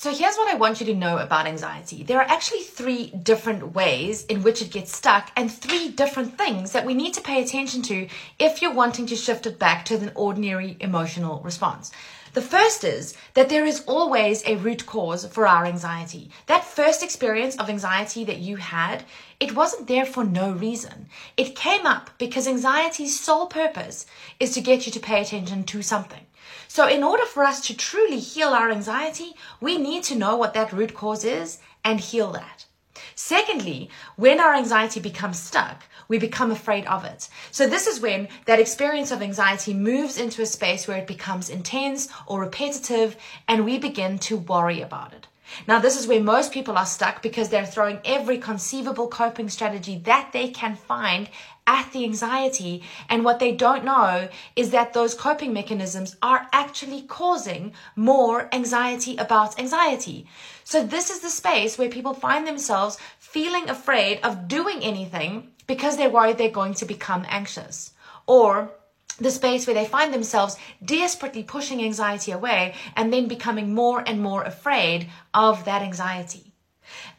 So here's what I want you to know about anxiety. There are actually three different ways in which it gets stuck and three different things that we need to pay attention to if you're wanting to shift it back to an ordinary emotional response. The first is that there is always a root cause for our anxiety. That first experience of anxiety that you had, it wasn't there for no reason. It came up because anxiety's sole purpose is to get you to pay attention to something. So, in order for us to truly heal our anxiety, we need to know what that root cause is and heal that. Secondly, when our anxiety becomes stuck, we become afraid of it. So this is when that experience of anxiety moves into a space where it becomes intense or repetitive and we begin to worry about it. Now, this is where most people are stuck because they're throwing every conceivable coping strategy that they can find at the anxiety. And what they don't know is that those coping mechanisms are actually causing more anxiety about anxiety. So, this is the space where people find themselves feeling afraid of doing anything because they're worried they're going to become anxious. Or the space where they find themselves desperately pushing anxiety away and then becoming more and more afraid of that anxiety.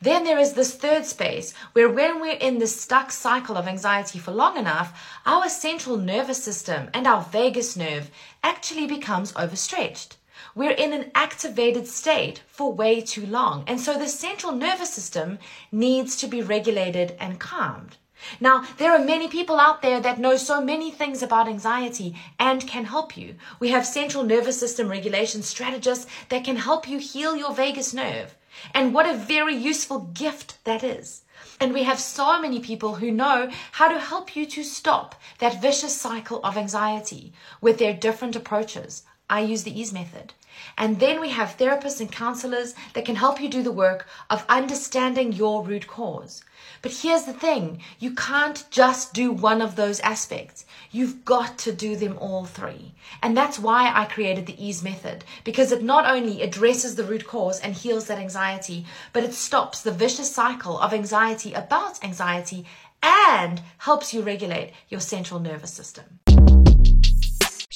Then there is this third space where, when we're in this stuck cycle of anxiety for long enough, our central nervous system and our vagus nerve actually becomes overstretched. We're in an activated state for way too long, and so the central nervous system needs to be regulated and calmed. Now, there are many people out there that know so many things about anxiety and can help you. We have central nervous system regulation strategists that can help you heal your vagus nerve. And what a very useful gift that is. And we have so many people who know how to help you to stop that vicious cycle of anxiety with their different approaches. I use the ease method. And then we have therapists and counselors that can help you do the work of understanding your root cause. But here's the thing you can't just do one of those aspects. You've got to do them all three. And that's why I created the ease method because it not only addresses the root cause and heals that anxiety, but it stops the vicious cycle of anxiety about anxiety and helps you regulate your central nervous system.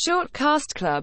Shortcast Club